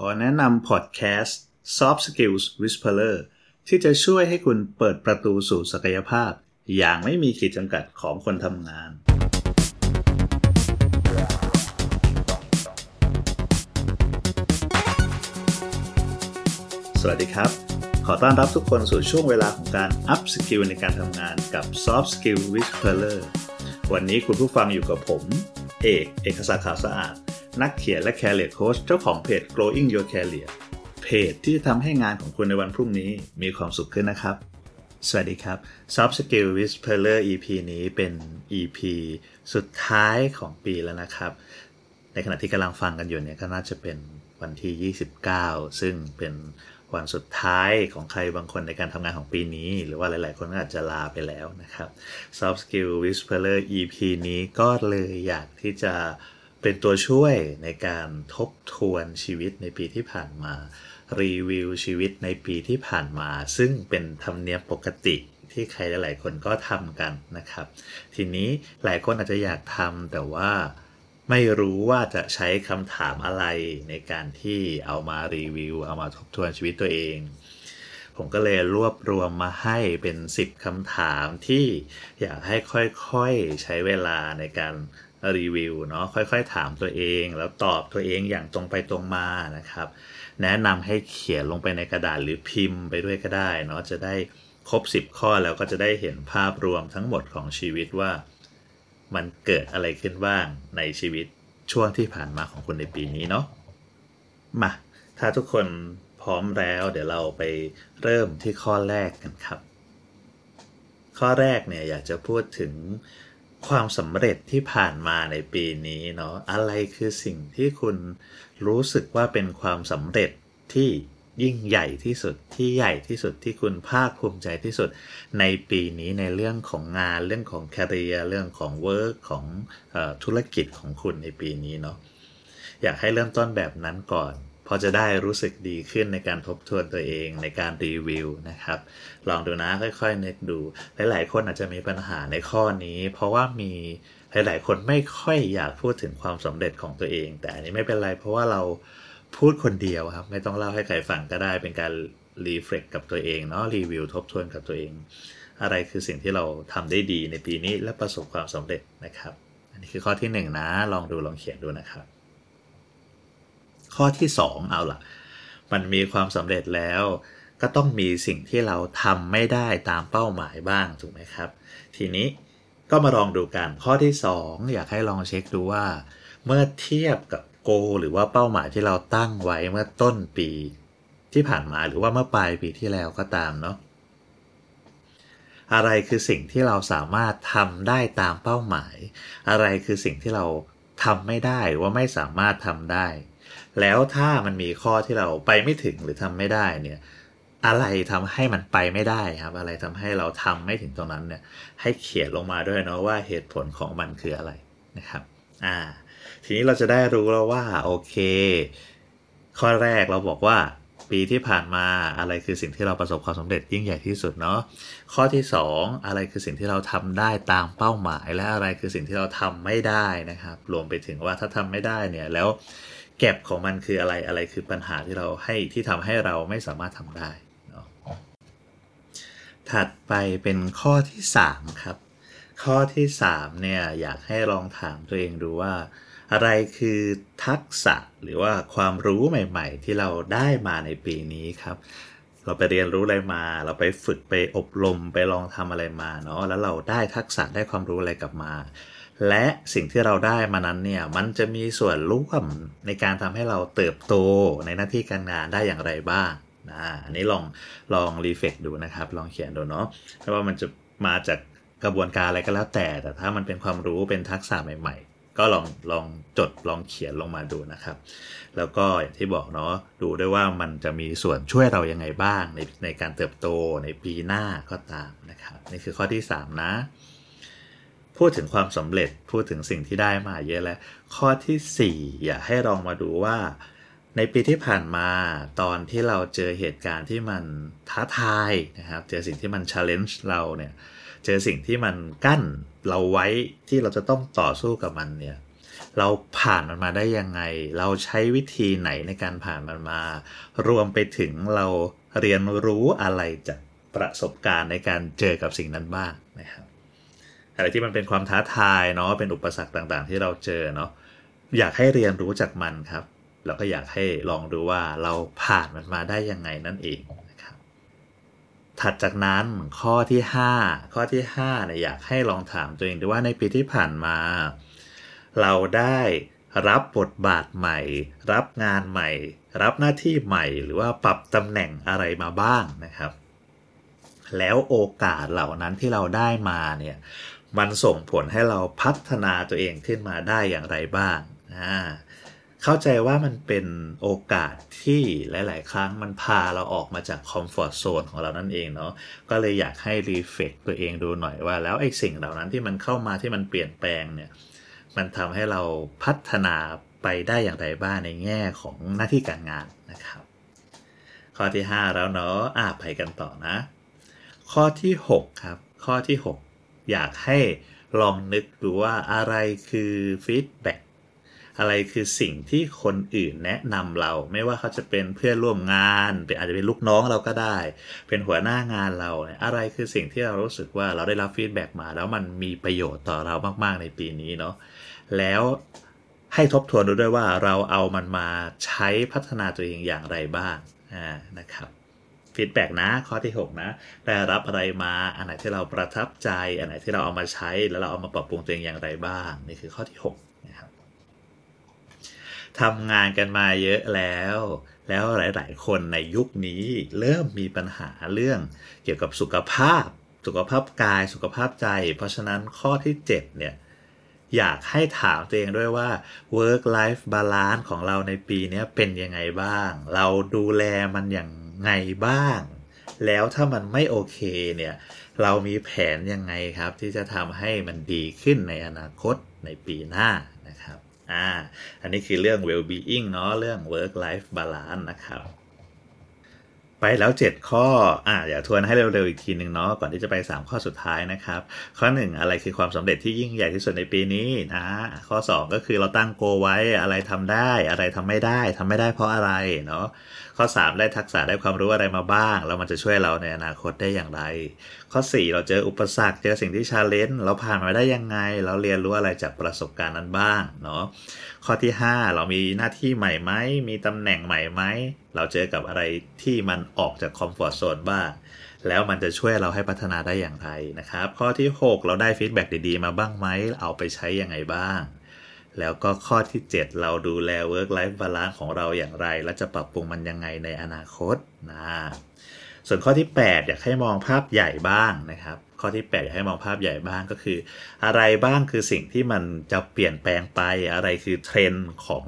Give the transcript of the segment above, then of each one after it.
ขอแนะนำพอดแคสต์ Soft Skills Whisperer ที่จะช่วยให้คุณเปิดประตูสู่ศักยภาพ อย่างไม่มีขีดจำกัดของคนทำงาน สวัสดีครับ ขอต้อนรับทุกคนสู่ช่วงเวลาของการ Up Skill ในการทำงานกับ Soft Skill Whisperer วันนี้คุณผู้ฟังอยู่กับผม เอก เอกสารขาวสะอาด นักเขียนและ Career Coach เจ้าของเพจ Growing Your Career เพจที่จะทำให้งานของคุณในวันพรุ่งนี้มีความสุขขึ้นนะครับ สวัสดีครับ Soft Skill Whisperer EP นี้เป็น EP สุดท้ายของปีแล้วนะครับ ในขณะที่กำลังฟังกันอยู่เนี่ยก็น่าจะเป็นวันที่ 29 ซึ่งเป็นวันสุดท้ายของใครบางคนในการทำงานของปีนี้ หรือว่าหลาย ๆ คนก็อาจจะลาไปแล้วนะครับ Soft Skill Whisperer EP นี้ก็เลยอยากที่จะ เป็นตัวช่วยในการทบทวนชีวิตในปีที่ผ่านมา รีวิวชีวิตในปีที่ผ่านมา ซึ่งเป็นธรรมเนียมปกติที่ใครหลาย ๆ คนก็ทำกันนะครับ ทีนี้หลายคนอาจจะอยากทำแต่ว่าไม่รู้ว่าจะใช้คำถามอะไรในการที่เอามารีวิว เอามาทบทวนชีวิตตัวเอง ผมก็เลยรวบรวมมาให้เป็น 10คำถามที่อยากให้ค่อย ๆ ใช้เวลาในการ รีวิวเนาะค่อยๆ ถามตัวเอง แล้วตอบตัวเองอย่างตรงไปตรงมานะครับ แนะนำให้เขียนลงไปในกระดาษหรือพิมพ์ไปด้วยก็ได้เนาะจะได้ครบ 10 ข้อแล้วก็จะได้เห็นภาพรวมทั้งหมดของชีวิตว่า มันเกิดอะไรขึ้นบ้างในชีวิตช่วงที่ผ่านมาของคุณในปีนี้เนาะมาถ้าทุกคนพร้อมแล้วเดี๋ยวเราไปเริ่มที่ข้อแรกกันครับ ข้อแรกเนี่ยอยากจะพูดถึง ความสำเร็จที่ผ่านมาในปีนี้เนาะอะไรคือสิ่งที่คุณรู้สึกว่าเป็นความสำเร็จที่ยิ่งใหญ่ที่สุดที่ใหญ่ที่สุดที่คุณภาคภูมิใจที่สุดในปีนี้ในเรื่องของงานเรื่องของ career เรื่องของ work ของอธุรกิจของคุณในปีนี้เนาะอยากให้เริ่มต้นแบบนั้นก่อน พอจะได้รู้สึกดีขึ้นในการทบทวนตัวเองในการรีวิวนะครับ ลองดูนะค่อยๆนึกดู หลายๆคนอาจจะมีปัญหาในข้อนี้ เพราะว่ามีหลายๆ คนไม่ค่อยอยากพูดถึงความสำเร็จของตัวเอง แต่อันนี้ไม่เป็นไรเพราะว่าเราพูดคนเดียวครับ ไม่ต้องเล่าให้ใครฟังก็ได้เป็นการรีเฟล็กกับตัวเองเนาะรีวิวทบทวนกับตัวเอง อะไรคือสิ่งที่เราทำได้ดีในปีนี้และประสบความสำเร็จนะครับ อันนี้คือข้อที่1นนะลองดูลองเขียนดูนะครับ ข้อที่ 2 เอาล่ะมันมีความสำเร็จแล้ว ก็ต้องมีสิ่งที่เราทำไม่ได้ตามเป้าหมายบ้างถูกไหมครับ ทีนี้ก็มาลองดูกันข้อที่ 2 อยากให้ลองเช็คดูว่า เมื่อเทียบกับโก หรือว่าเป้าหมายที่เราตั้งไว้เมื่อต้นปี ที่ผ่านมาหรือว่าเมื่อปลายปีที่แล้วก็ตามเนาะอะไรคือสิ่งที่เราสามารถทำได้ตามเป้าหมาย อะไรคือสิ่งที่เราทำไม่ได้หรือว่าไม่สามารถทำได้ แล้วถ้ามันมีข้อที่เราไปไม่ถึงหรือทำไม่ได้เนี่ยอะไรทำให้มันไปไม่ได้ครับ อะไรทำให้เราทำไม่ถึงตรงนั้นเนี่ยให้เขียนลงมาด้วยเนาะว่าเหตุผลของมันคืออะไรนะครับอ่าทีนี้เราจะได้รู้แล้วว่าโอเค ข้อแรกเราบอกว่าปีที่ผ่านมาอะไรคือสิ่งที่เราประสบความสำเร็จยิ่งใหญ่ที่สุดเนาะข้อที่ 2 อะไรคือสิ่งที่เราทำได้ตามเป้าหมาย และอะไรคือสิ่งที่เราทำไม่ได้นะครับ รวมไปถึงว่าถ้าทำไม่ได้เนี่ยแล้ว แก็บของมันคืออะไรอะไรคือปัญหาที่เราให้ที่ทำให้เราไม่สามารถทำได้เนาะถัดไปเป็นข้อที่ 3 ครับ ข้อที่ 3 เนี่ย อยากให้ลองถามตัวเองดูว่า อะไรคือทักษะหรือว่าความรู้ใหม่ ๆ ที่เราได้มาในปีนี้ครับ เราไปเรียนรู้อะไรมา เราไปฝึกไปอบรมไปลองทำอะไรมาเนาะแล้วเราได้ทักษะได้ความรู้อะไรกลับมา และสิ่งที่เราได้มานั้นเนี่ยมันจะมีส่วนร่วมในการทำให้เราเติบโตในหน้าที่การงานได้อย่างไรบ้างนะอันนี้ลองลองรีเฟกดูนะครับ ลองเขียนดูเนาะไม่ว่ามันจะมาจากกระบวนการอะไรก็แล้วแต่ แต่ถ้ามันเป็นความรู้เป็นทักษะใหม่ ๆ ก็ลองลองจดลองเขียนลงมาดูนะครับ แล้วก็อย่างที่บอกเนาะดูด้วยว่ามันจะมีส่วนช่วยเรายังไงบ้างในในการเติบโตในปีหน้าก็ตามนะครับ นี่คือข้อที่ 3 นะ พูดถึงความสำเร็จพูดถึงสิ่งที่ได้มาเยอะแล้ว ข้อที่4อยากให้ลองมาดูว่า ในปีที่ผ่านมาตอนที่เราเจอเหตุการณ์ที่มันท้าทายนะครับ เจอสิ่งที่มัน challenge เราเนี่ย เจอสิ่งที่มันกั้นเราไว้ที่เราจะต้องต่อสู้กับมันเนี่ยเราผ่านมันมาได้ยังไง เราใช้วิธีไหนในการผ่านมันมา รวมไปถึงเราเรียนรู้อะไรจากประสบการณ์ในการเจอกับสิ่งนั้นบ้างนะครับ อะไรที่มันเป็นความท้าทายเนาะเป็นอุปสรรคต่างๆ ที่เราเจอเนาะอยากให้เรียนรู้จากมันครับ แล้วก็อยากให้ลองดูว่าเราผ่านมันมาได้ยังไงนั่นเองนะครับถัดจากนั้นข้อที่ 5 ข้อที่5เนี่ยอยากให้ลองถามตัวเองดูว่าในปีที่ผ่านมา เราได้รับบทบาทใหม่ รับงานใหม่ รับหน้าที่ใหม่ หรือว่าปรับตำแหน่งอะไรมาบ้างนะครับ แล้วโอกาสเหล่านั้นที่เราได้มาเนี่ย มันส่งผลให้เราพัฒนาตัวเองขึ้นมาได้อย่างไรบ้างอ่าเข้าใจว่ามันเป็นโอกาสที่หลาย ๆ ครั้งมันพาเราออกมาจากคอมฟอร์ทโซนของเรานั่นเองเนาะก็เลยอยากให้รีเฟกตัวเองดูหน่อยว่า แล้วไอ้สิ่งเหล่านั้นที่มันเข้ามาที่มันเปลี่ยนแปลงเนี่ยมันทำให้เราพัฒนาไปได้อย่างไรบ้างในแง่ของหน้าที่การงานนะครับ ข้อที่ 5 แล้วเนาะอ่าไปกันต่อนะ ข้อที่ 6 ครับ ข้อที่ 6 อยากให้ลองนึกดูว่าอะไรคือ feedback อะไรคือสิ่งที่คนอื่นแนะนำเรา ไม่ว่าเขาจะเป็นเพื่อนร่วมงานเป็นอาจจะเป็นลูกน้องเราก็ได้ เป็นหัวหน้างานเราเนี่ยอะไรคือสิ่งที่เรารู้สึกว่าเราได้รับ feedback มา แล้วมันมีประโยชน์ต่อเรามาก ๆ ในปีนี้เนาะแล้วให้ทบทวนดูด้วยว่าเราเอามันมาใช้พัฒนาตัวเองอย่างไรบ้างนะครับ ฟีดแบ็กนะข้อที่ 6 นะได้รับอะไรมาอันไหนที่เราประทับใจ อันไหนที่เราเอามาใช้แล้วเราเอามาปรับปรุงตัวเองอย่างไรบ้าง นี่คือข้อที่6นะครับทำงานกันมาเยอะแล้ว แล้วหลาย ๆ คนในยุคนี้เริ่มมีปัญหาเรื่องเกี่ยวกับสุขภาพ สุขภาพกายสุขภาพใจ เพราะฉะนั้นข้อที่ 7 เนี่ยอยากให้ถามตัวเองด้วยว่า work life balance ของเราในปีนี้เป็นยังไงบ้าง เราดูแลมันอย่าง ไงบ้าง แล้วถ้ามันไม่โอเคเนี่ย เรามีแผนยังไงครับ ที่จะทำให้มันดีขึ้นในอนาคตในปีหน้านะครับอ่าอันนี้คือเรื่อง well being เนาะเรื่อง work life balance นะครับ ไปแล้ว 7 ข้ออ่าอย่าทวนให้เร็วๆอีกทีหนึ่งเนาะก่อนที่จะไป 3 ข้อสุดท้ายนะครับ ข้อ 1 อะไรคือความสำเร็จที่ยิ่งใหญ่ที่สุดในปีนี้นะข้อ 2 ก็คือเราตั้ง goal ไว้อะไรทำได้ อะไรทำไม่ได้ทำไม่ได้เพราะอะไรเนาะ ข้อ 3 ได้ทักษะได้ความรู้อะไรมาบ้าง แล้วมันจะช่วยเราในอนาคตได้อย่างไร ข้อ 4 เราเจออุปสรรคเจอสิ่งที่ challenge เราผ่านมาได้ยังไง เราเรียนรู้อะไรจากประสบการณ์นั้นบ้างเนาะข้อที่ 5 เรามีหน้าที่ใหม่ไหมมีตำแหน่งใหม่ไหมเราเจอกับอะไรที่มันออกจาก comfort zone บ้างแล้วมันจะช่วยเราให้พัฒนาได้อย่างไรนะครับ ข้อที่ 6 เราได้ feedback ดีๆ มาบ้างไหมเอาไปใช้ยังไงบ้าง แล้วก็ข้อที่ 7 เราดูแล work life balance ของเราอย่างไร และจะปรับปรุงมันยังไงในอนาคตนะส่วนข้อที่ 8 อยากให้มองภาพใหญ่บ้างนะครับ ข้อที่ 8 อยากให้มองภาพใหญ่บ้างก็คือ อะไรบ้างคือสิ่งที่มันจะเปลี่ยนแปลงไปอะไรคือเทรนด์ของ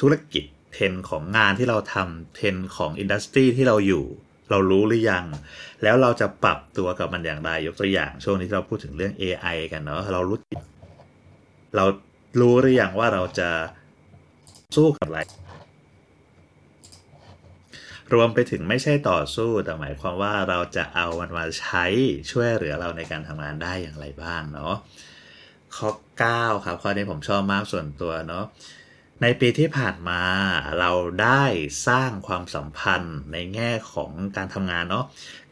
ธุรกิจเทรนด์ของงานที่เราทำเทรนด์ของอินดัสทรีที่เราอยู่เรารู้หรือยัง แล้วเราจะปรับตัวกับมันอย่างไร ยกตัวอย่างช่วงนี้เราพูดถึงเรื่อง AI กันเนาะเรารู้เรา รู้หรือยังว่าเราจะสู้กับอะไร รวมไปถึงไม่ใช่ต่อสู้แต่หมายความว่าเราจะเอามันมาใช้ช่วยเหลือเราในการทำงานได้อย่างไรบ้างเนาะข้อ 9 ครับ ข้อนี้ผมชอบมากส่วนตัวเนาะ ในปีที่ผ่านมาเราได้สร้างความสัมพันธ์ในแง่ของการทำงานเนาะ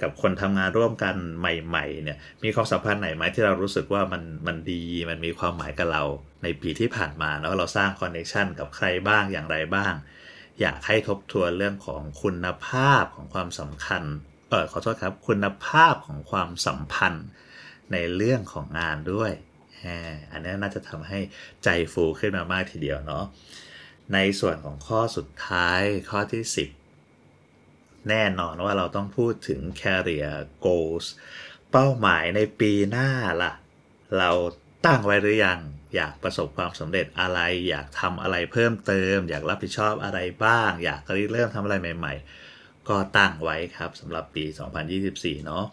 กับคนทำงานร่วมกันใหม่ๆเนี่ยมีความสัมพันธ์ไหนไหมที่เรารู้สึกว่ามันมันดีมันมีความหมายกับเรา ในปีที่ผ่านมาเนาะเราสร้างคอนเนคชันกับใครบ้างอย่างไรบ้าง อยากให้ทบทวนเรื่องของคุณภาพของความสำคัญเออขอโทษครับคุณภาพของความสัมพันธ์ในเรื่องของงานด้วย อันนี้น่าจะทำให้ใจฟูขึ้นมามากทีเดียวเนาะในส่วนของข้อสุดท้ายข้อที่ 10 แน่นอนว่าเราต้องพูดถึง career goals เป้าหมายในปีหน้าล่ะ เราตั้งไว้หรือยัง อยากประสบความสำเร็จอะไร อยากทำอะไรเพิ่มเติม อยากรับผิดชอบอะไรบ้าง อยากเริ่มทำอะไรใหม่ ๆ ก็ตั้งไว้ครับสำหรับปี 2024 เนาะ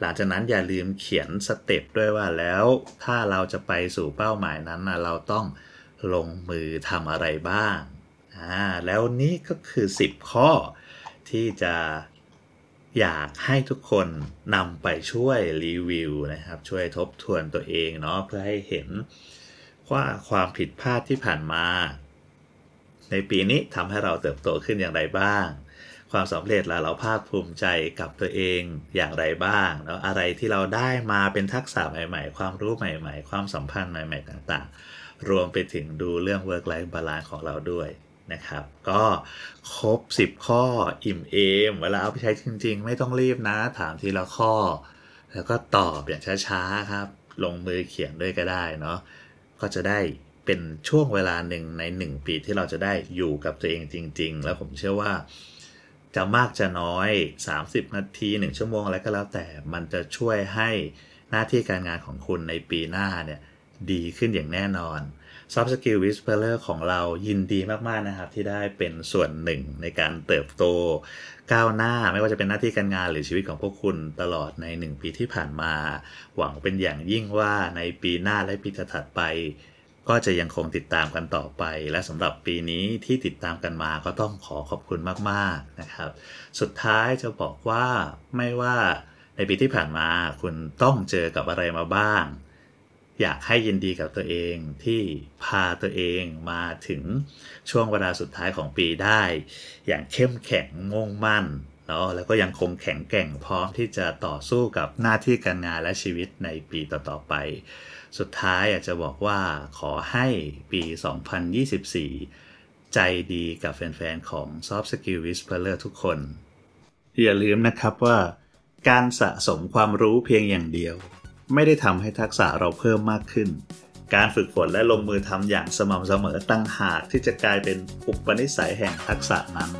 หลังจากนั้นอย่าลืมเขียนสเต็ปด้วยว่าแล้วถ้าเราจะไปสู่เป้าหมายนั้นนะเราต้องลงมือทำอะไรบ้างอ่าแล้วนี่ก็คือ 10 ข้อที่จะอยากให้ทุกคนนำไปช่วยรีวิวนะครับ ช่วยทบทวนตัวเองเนาะเพื่อให้เห็นว่าความผิดพลาดที่ผ่านมา ในปีนี้ทำให้เราเติบโตขึ้นอย่างไรบ้าง ความสำเร็จและเราภาคภูมิใจกับตัวเองอย่างไรบ้างแล้วอะไรที่เราได้มาเป็นทักษะใหม่ ๆ ความรู้ใหม่ ๆ ความสัมพันธ์ใหม่ ๆ ต่างๆ รวมไปถึงดูเรื่อง work life balance ของเราด้วยนะครับ ก็ครบ 10 ข้ออิ่มเอม เวลาเอาไปใช้จริง ๆ ไม่ต้องรีบนะ ถามทีละข้อ แล้วก็ตอบอย่างช้าๆครับ ลงมือเขียนด้วยก็ได้เนาะก็จะได้เป็นช่วงเวลาหนึ่งใน 1 ปีที่เราจะได้อยู่กับตัวเองจริง ๆ แล้วผมเชื่อว่า จะมากจะน้อย 30 นาที 1 ชั่วโมงอะไรก็แล้วแต่มันจะช่วยให้หน้าที่การงานของคุณในปีหน้าเนี่ยดีขึ้นอย่างแน่นอน Soft Skill Whisperer ของเรายินดีมาก ๆ นะครับ ที่ได้เป็นส่วนหนึ่งในการเติบโต ก้าวหน้าไม่ว่าจะเป็นหน้าที่การงานหรือชีวิตของพวกคุณตลอดใน 1 ปีที่ผ่านมา หวังเป็นอย่างยิ่งว่าในปีหน้าและปีถัดไป ก็จะยังคงติดตามกันต่อไป และสำหรับปีนี้ที่ติดตามกันมาก็ต้องขอขอบคุณมากๆนะครับ สุดท้ายจะบอกว่าไม่ว่าในปีที่ผ่านมาคุณต้องเจอกับอะไรมาบ้าง อยากให้ยินดีกับตัวเองที่พาตัวเองมาถึงช่วงเวลาสุดท้ายของปีได้ อย่างเข้มแข็งมุ่งมั่น เนาะแล้วก็ยังคงแข็งแกร่งพร้อมที่จะต่อสู้กับหน้าที่การงานและชีวิตในปีต่อๆไป สุดท้ายอยากจะบอกว่าขอให้ปี 2024 ใจดีกับแฟนๆ ของ Soft Skill Whisperer ทุกคน อย่าลืมนะครับว่า การสะสมความรู้เพียงอย่างเดียว ไม่ได้ทำให้ทักษะเราเพิ่มมากขึ้น การฝึกฝนและลงมือทำอย่างสม่ำเสมอตั้งหากที่จะกลายเป็นอุปนิสัยแห่งทักษะนั้น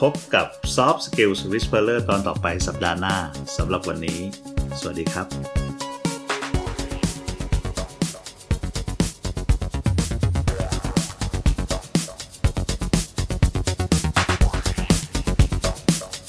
พบกับ Soft Skills Whisperer ตอนต่อไปสัปดาห์หน้าสำหรับวันนี้ สวัสดีครับ